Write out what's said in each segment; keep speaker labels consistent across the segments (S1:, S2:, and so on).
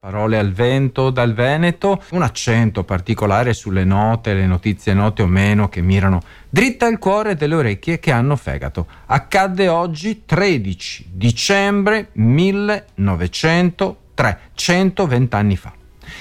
S1: Parole al vento dal Veneto, un accento particolare sulle note, le notizie note o meno che mirano dritta al cuore delle orecchie che hanno fegato. Accadde oggi 13 dicembre 1903, 120 anni fa.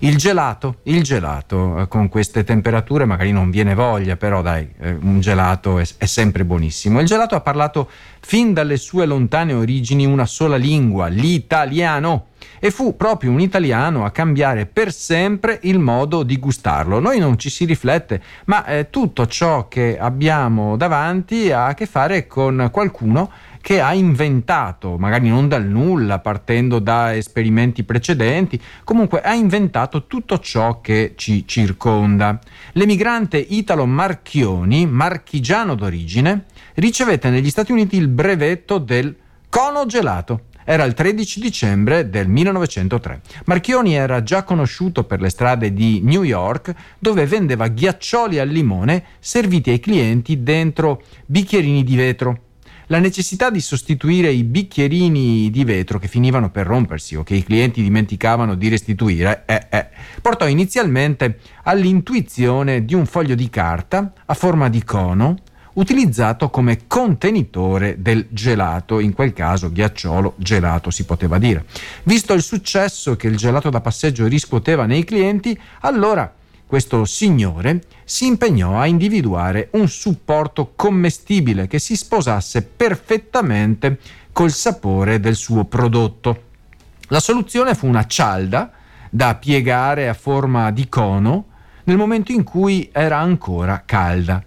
S1: Il gelato, il gelato, eh, con queste temperature magari non viene voglia, però dai, eh, un gelato è, è, sempre buonissimo. Il gelato ha parlato fin dalle sue lontane origini una sola lingua, l'italiano, e fu proprio un italiano a cambiare per sempre il modo di gustarlo. Noi non ci si riflette, ma eh, tutto ciò che abbiamo davanti ha a che fare con qualcuno che ha inventato, magari non dal nulla, partendo da esperimenti precedenti, comunque ha inventato tutto ciò che ci circonda. L'emigrante Italo Marchioni, marchigiano d'origine, ricevette negli Stati Uniti il brevetto del cono gelato. Era il 13 dicembre del 1903. Marchioni era già conosciuto per le strade di New York, dove vendeva ghiaccioli al limone serviti ai clienti dentro bicchierini di vetro la necessità di sostituire i bicchierini di vetro che finivano per rompersi o che i clienti dimenticavano di restituire eh, eh, portò inizialmente all'intuizione di un foglio di carta a forma di cono utilizzato come contenitore del gelato, in quel caso ghiacciolo gelato si poteva dire. Visto il successo che il gelato da passeggio riscuoteva nei clienti, allora questo signore si impegnò a individuare un supporto commestibile che si sposasse perfettamente col sapore del suo prodotto. La soluzione fu una cialda da piegare a forma di cono nel momento in cui era ancora calda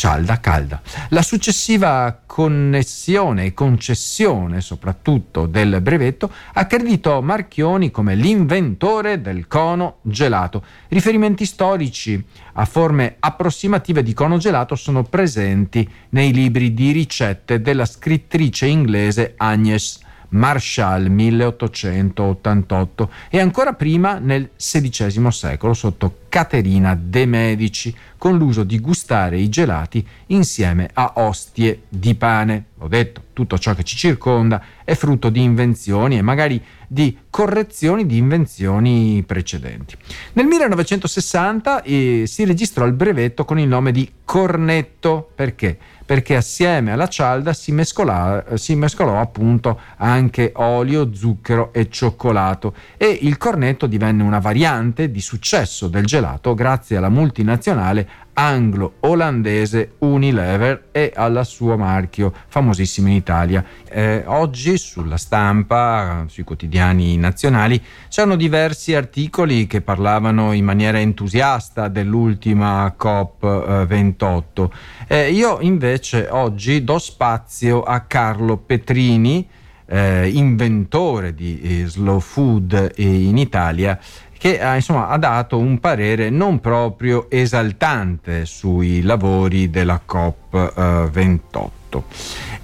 S1: cialda calda. La successiva connessione e concessione soprattutto del brevetto accreditò Marchioni come l'inventore del cono gelato. Riferimenti storici a forme approssimative di cono gelato sono presenti nei libri di ricette della scrittrice inglese Agnes Marshall 1888 e ancora prima nel XVI secolo sotto Caterina de' Medici con l'uso di gustare i gelati insieme a ostie di pane. Ho detto, tutto ciò che ci circonda è frutto di invenzioni e magari di correzioni di invenzioni precedenti. Nel 1960 eh, si registrò il brevetto con il nome di cornetto perché? Perché assieme alla cialda si, mescolò, si mescolò appunto anche olio, zucchero e cioccolato e il cornetto divenne una variante di successo del gelato grazie alla multinazionale anglo-olandese Unilever e al suo marchio famosissimo in Italia. Eh, oggi sulla stampa, sui quotidiani nazionali, c'erano diversi articoli che parlavano in maniera entusiasta dell'ultima COP28. Eh, io invece oggi do spazio a Carlo Petrini, eh, inventore di eh, slow food in Italia che ha, insomma, ha dato un parere non proprio esaltante sui lavori della COP28.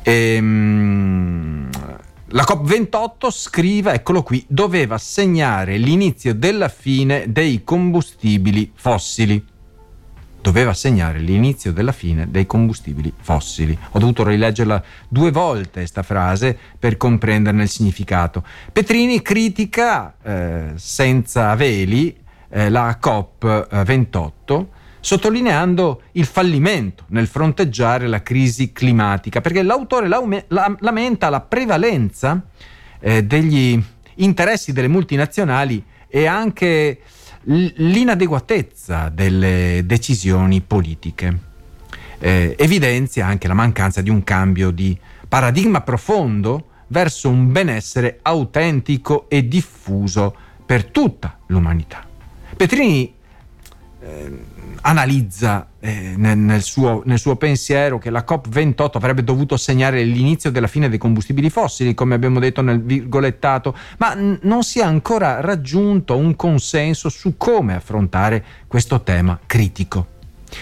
S1: Eh, ehm, la COP28 scrive, eccolo qui, doveva segnare l'inizio della fine dei combustibili fossili doveva segnare l'inizio della fine dei combustibili fossili. Ho dovuto rileggerla due volte questa frase per comprenderne il significato. Petrini critica eh, senza veli eh, la COP28 sottolineando il fallimento nel fronteggiare la crisi climatica, perché l'autore lamenta la prevalenza eh, degli interessi delle multinazionali e anche l'inadeguatezza delle decisioni politiche. Eh, evidenzia anche la mancanza di un cambio di paradigma profondo verso un benessere autentico e diffuso per tutta l'umanità. Petrini eh, analizza eh, nel, nel, suo, nel, suo, pensiero che la COP28 avrebbe dovuto segnare l'inizio della fine dei combustibili fossili, come abbiamo detto nel virgolettato, ma n- non si è ancora raggiunto un consenso su come affrontare questo tema critico.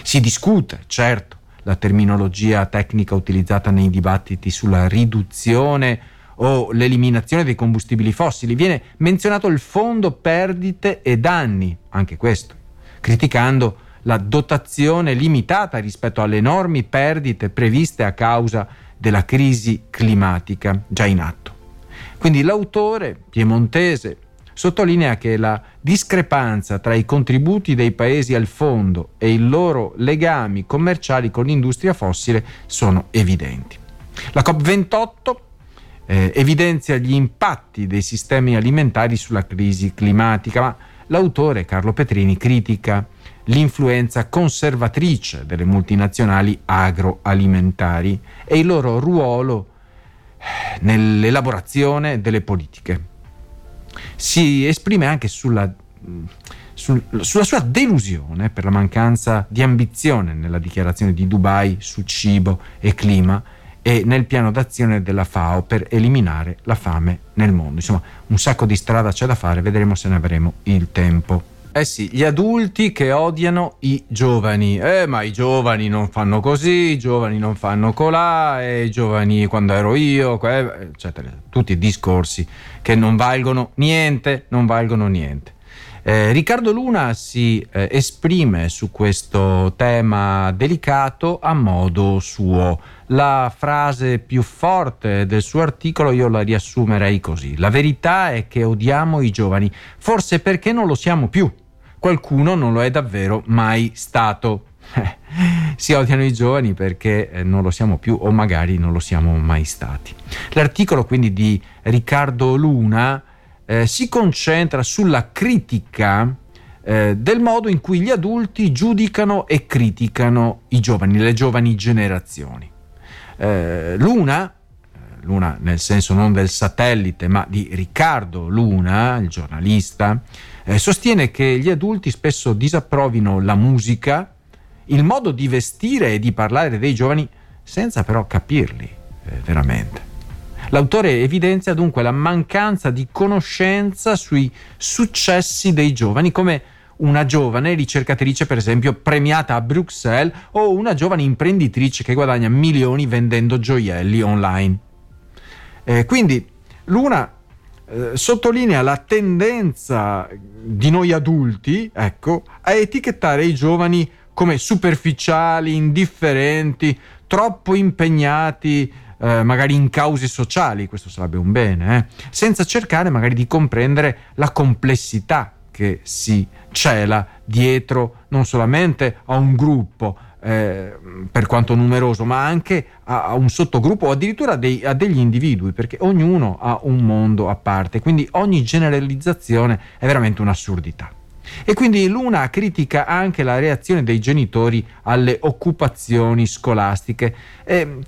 S1: Si discute, certo, la terminologia tecnica utilizzata nei dibattiti sulla riduzione o l'eliminazione dei combustibili fossili, viene menzionato il fondo perdite e danni, anche questo, criticando la dotazione limitata rispetto alle enormi perdite previste a causa della crisi climatica già in atto. Quindi l'autore piemontese sottolinea che la discrepanza tra i contributi dei paesi al fondo e i loro legami commerciali con l'industria fossile sono evidenti. La COP28 eh, evidenzia gli impatti dei sistemi alimentari sulla crisi climatica, ma l'autore Carlo Petrini critica l'influenza conservatrice delle multinazionali agroalimentari e il loro ruolo eh, nell'elaborazione delle politiche. Si esprime anche sulla, sul, sulla sua delusione per la mancanza di ambizione nella dichiarazione di Dubai su cibo e clima e nel piano d'azione della FAO per eliminare la fame nel mondo. Insomma, un sacco di strada c'è da fare, vedremo se ne avremo il tempo. Eh sì, gli adulti che odiano i giovani. Eh, ma i giovani non fanno così, i giovani non fanno colà, e i giovani quando ero io, eccetera. Tutti discorsi che non valgono niente, non valgono niente. Eh, Riccardo Luna si eh, esprime su questo tema delicato a modo suo. La frase più forte del suo articolo io la riassumerei così. La verità è che odiamo i giovani, forse perché non lo siamo più qualcuno non lo è davvero mai stato. si odiano i giovani perché eh, non lo siamo più o magari non lo siamo mai stati. L'articolo quindi di Riccardo Luna eh, si concentra sulla critica eh, del modo in cui gli adulti giudicano e criticano i giovani, le giovani generazioni. Eh, Luna, eh, Luna nel senso non del satellite, ma di Riccardo Luna, il giornalista, eh, sostiene che gli adulti spesso disapprovino la musica, il modo di vestire e di parlare dei giovani senza però capirli eh, veramente. L'autore evidenzia dunque la mancanza di conoscenza sui successi dei giovani come una giovane ricercatrice, per esempio, premiata a Bruxelles o una giovane imprenditrice che guadagna milioni vendendo gioielli online. Eh, quindi l'una eh, sottolinea la tendenza di noi adulti, ecco, a etichettare i giovani come superficiali, indifferenti, troppo impegnati eh, magari in cause sociali, questo sarebbe un bene, eh, senza cercare magari di comprendere la complessità che si cela dietro non solamente a un gruppo, eh, per quanto numeroso, ma anche a, a un sottogruppo o addirittura dei, a degli individui, perché ognuno ha un mondo a parte, quindi ogni generalizzazione è veramente un'assurdità. E quindi Luna critica anche la reazione dei genitori alle occupazioni scolastiche. Eh,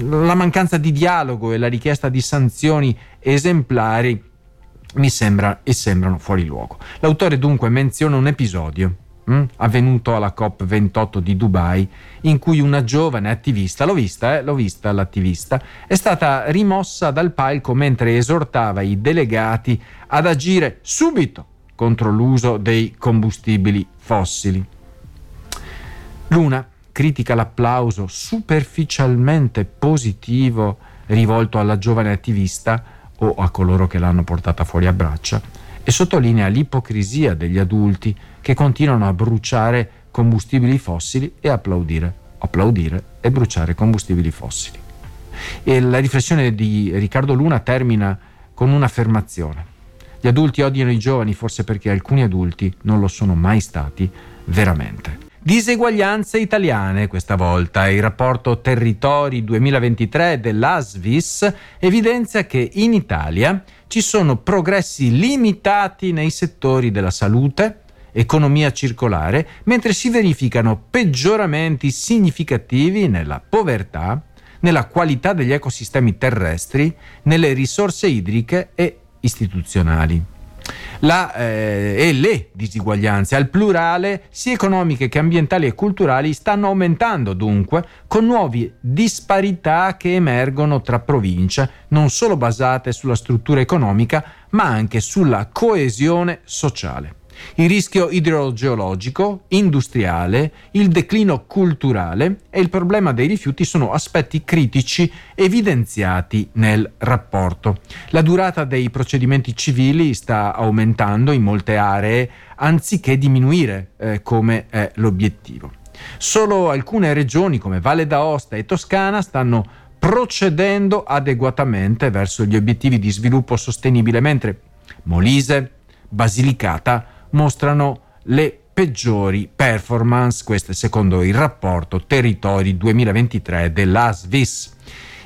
S1: la mancanza di dialogo e la richiesta di sanzioni esemplari mi sembra e sembrano fuori luogo. L'autore dunque menziona un episodio mh, mm, avvenuto alla COP28 di Dubai, in cui una giovane attivista, l'ho vista, eh, l'ho vista l'attivista, è stata rimossa dal palco mentre esortava i delegati ad agire subito contro l'uso dei combustibili fossili. Luna critica l'applauso superficialmente positivo rivolto alla giovane attivista o a coloro che l'hanno portata fuori a braccia e sottolinea l'ipocrisia degli adulti che continuano a bruciare combustibili fossili e applaudire, applaudire e bruciare combustibili fossili. E la riflessione di Riccardo Luna termina con un'affermazione. Gli adulti odiano i giovani forse perché alcuni adulti non lo sono mai stati veramente. Diseguaglianze italiane questa volta. Il rapporto Territori 2023 dell'ASVIS evidenzia che in Italia ci sono progressi limitati nei settori della salute, economia circolare, mentre si verificano peggioramenti significativi nella povertà, nella qualità degli ecosistemi terrestri, nelle risorse idriche e istituzionali. La, eh, e le disuguaglianze. Al plurale, sia economiche che ambientali e culturali, stanno aumentando dunque con nuove disparità che emergono tra province, non solo basate sulla struttura economica, ma anche sulla coesione sociale il rischio idrogeologico, industriale, il declino culturale e il problema dei rifiuti sono aspetti critici evidenziati nel rapporto. La durata dei procedimenti civili sta aumentando in molte aree anziché diminuire eh, come è l'obiettivo. Solo alcune regioni come Valle d'Aosta e Toscana stanno procedendo adeguatamente verso gli obiettivi di sviluppo sostenibile, mentre Molise, Basilicata mostrano le peggiori performance, questo è secondo il rapporto Territori 2023 dell'ASVIS.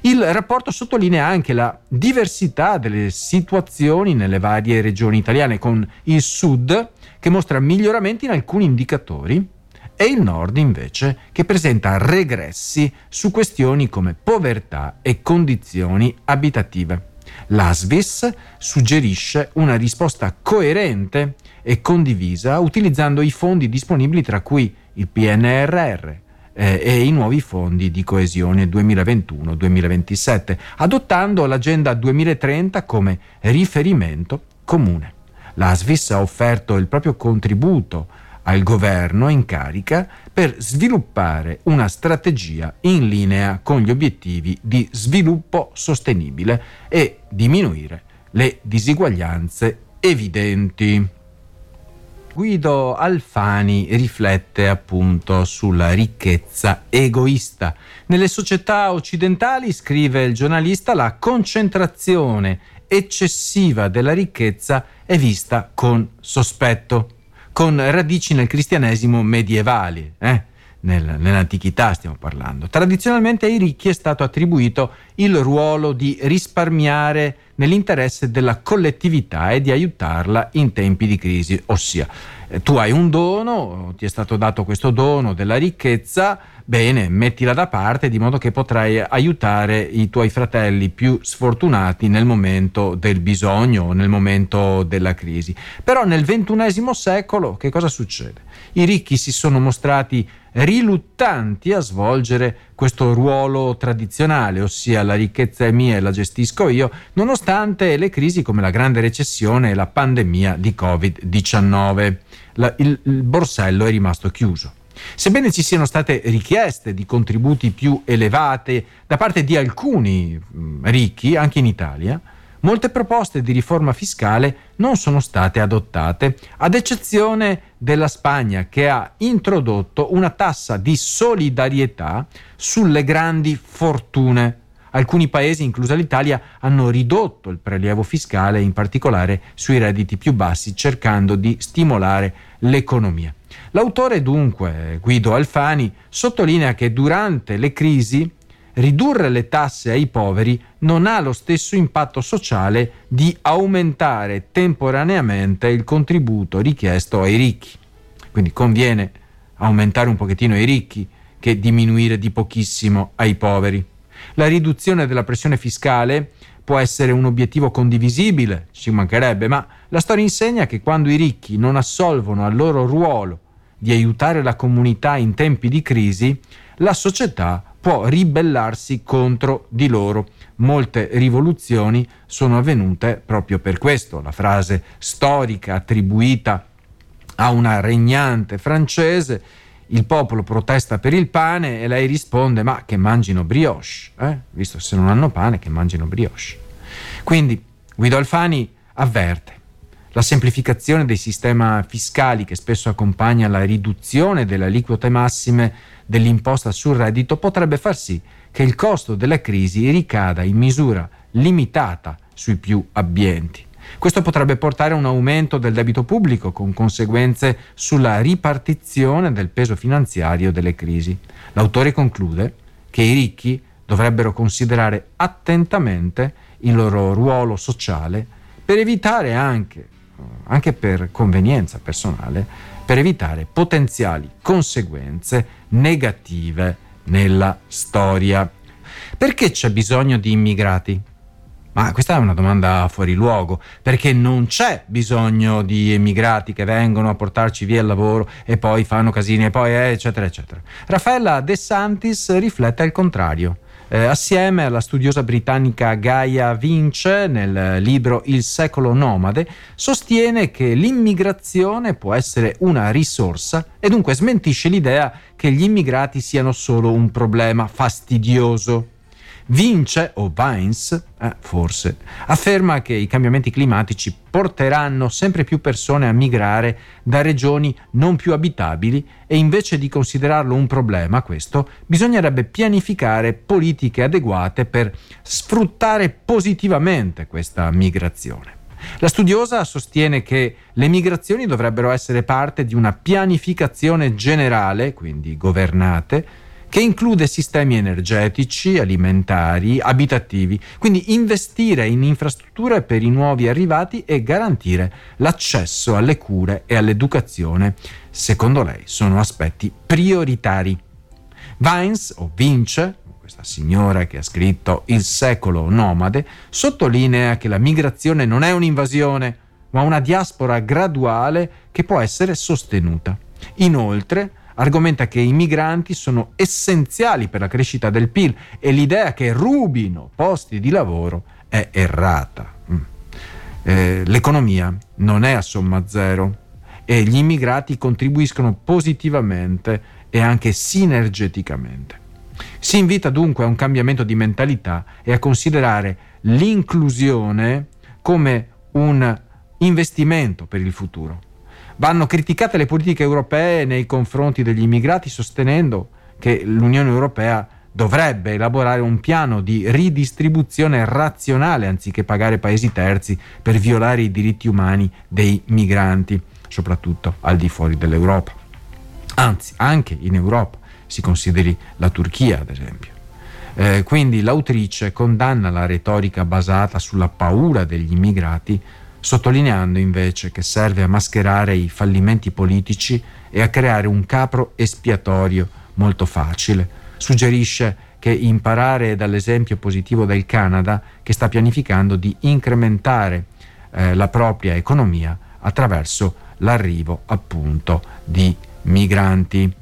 S1: Il rapporto sottolinea anche la diversità delle situazioni nelle varie regioni italiane, con il sud che mostra miglioramenti in alcuni indicatori e il nord invece che presenta regressi su questioni come povertà e condizioni abitative. L'ASVIS suggerisce una risposta coerente e condivisa utilizzando i fondi disponibili tra cui il PNRR eh, e i nuovi fondi di coesione 2021-2027, adottando l'Agenda 2030 come riferimento comune. L'ASVIS ha offerto il proprio contributo al governo in carica per sviluppare una strategia in linea con gli obiettivi di sviluppo sostenibile e diminuire le disuguaglianze evidenti. Guido Alfani riflette appunto sulla ricchezza egoista. Nelle società occidentali, scrive il giornalista, la concentrazione eccessiva della ricchezza è vista con sospetto con radici nel cristianesimo medievali. Eh? Nel, nell'antichità stiamo parlando. Tradizionalmente ai ricchi è stato attribuito il ruolo di risparmiare nell'interesse della collettività e di aiutarla in tempi di crisi, ossia eh, tu hai un dono, ti è stato dato questo dono della ricchezza, bene, mettila da parte di modo che potrai aiutare i tuoi fratelli più sfortunati nel momento del bisogno, nel momento della crisi. Però nel ventunesimo secolo che cosa succede? I ricchi si sono mostrati riluttanti a svolgere questo ruolo tradizionale, ossia la ricchezza è mia e la gestisco io, nonostante le crisi come la grande recessione e la pandemia di Covid-19. La, il, il borsello è rimasto chiuso. Sebbene ci siano state richieste di contributi più elevate da parte di alcuni ricchi, anche in Italia, molte proposte di riforma fiscale non sono state adottate, ad eccezione della Spagna che ha introdotto una tassa di solidarietà sulle grandi fortune. Alcuni paesi, inclusa l'Italia, hanno ridotto il prelievo fiscale, in particolare sui redditi più bassi, cercando di stimolare l'economia. L'autore dunque, Guido Alfani, sottolinea che durante le crisi ridurre le tasse ai poveri non ha lo stesso impatto sociale di aumentare temporaneamente il contributo richiesto ai ricchi. Quindi conviene aumentare un pochettino ai ricchi che diminuire di pochissimo ai poveri. La riduzione della pressione fiscale può essere un obiettivo condivisibile, ci mancherebbe, ma la storia insegna che quando i ricchi non assolvono al loro ruolo di aiutare la comunità in tempi di crisi, la società può ribellarsi contro di loro. Molte rivoluzioni sono avvenute proprio per questo. La frase storica attribuita a una regnante francese, il popolo protesta per il pane e lei risponde ma che mangino brioche, eh? visto se non hanno pane che mangino brioche. Quindi Guido Alfani avverte la semplificazione dei sistemi fiscali che spesso accompagna la riduzione delle aliquote massime dell'imposta sul reddito potrebbe far sì che il costo della crisi ricada in misura limitata sui più abbienti. Questo potrebbe portare a un aumento del debito pubblico con conseguenze sulla ripartizione del peso finanziario delle crisi. L'autore conclude che i ricchi dovrebbero considerare attentamente il loro ruolo sociale per evitare anche anche per convenienza personale, per evitare potenziali conseguenze negative nella storia. Perché c'è bisogno di immigrati? Ma questa è una domanda fuori luogo, perché non c'è bisogno di immigrati che vengono a portarci via il lavoro e poi fanno casini e poi eh, eccetera eccetera. Raffaella De Santis riflette al contrario. Eh, assieme alla studiosa britannica Gaia Vince, nel libro Il secolo nomade, sostiene che l'immigrazione può essere una risorsa e dunque smentisce l'idea che gli immigrati siano solo un problema fastidioso. Vince, o Vines, eh, forse, afferma che i cambiamenti climatici porteranno sempre più persone a migrare da regioni non più abitabili e invece di considerarlo un problema, questo, bisognerebbe pianificare politiche adeguate per sfruttare positivamente questa migrazione. La studiosa sostiene che le migrazioni dovrebbero essere parte di una pianificazione generale, quindi governate, che include sistemi energetici, alimentari, abitativi, quindi investire in infrastrutture per i nuovi arrivati e garantire l'accesso alle cure e all'educazione, secondo lei sono aspetti prioritari. Vines o Vince, questa signora che ha scritto Il secolo nomade, sottolinea che la migrazione non è un'invasione, ma una diaspora graduale che può essere sostenuta. Inoltre, argomenta che i migranti sono essenziali per la crescita del PIL e l'idea che rubino posti di lavoro è errata. Mm. Eh, l'economia non è a somma zero e gli immigrati contribuiscono positivamente e anche sinergeticamente. Si invita dunque a un cambiamento di mentalità e a considerare l'inclusione come un investimento per il futuro. Vanno criticate le politiche europee nei confronti degli immigrati sostenendo che l'Unione Europea dovrebbe elaborare un piano di ridistribuzione razionale anziché pagare paesi terzi per violare i diritti umani dei migranti, soprattutto al di fuori dell'Europa. Anzi, anche in Europa si consideri la Turchia, ad esempio. Eh, quindi l'autrice condanna la retorica basata sulla paura degli immigrati sottolineando invece che serve a mascherare i fallimenti politici e a creare un capro espiatorio molto facile. Suggerisce che imparare dall'esempio positivo del Canada che sta pianificando di incrementare eh, la propria economia attraverso l'arrivo appunto di migranti.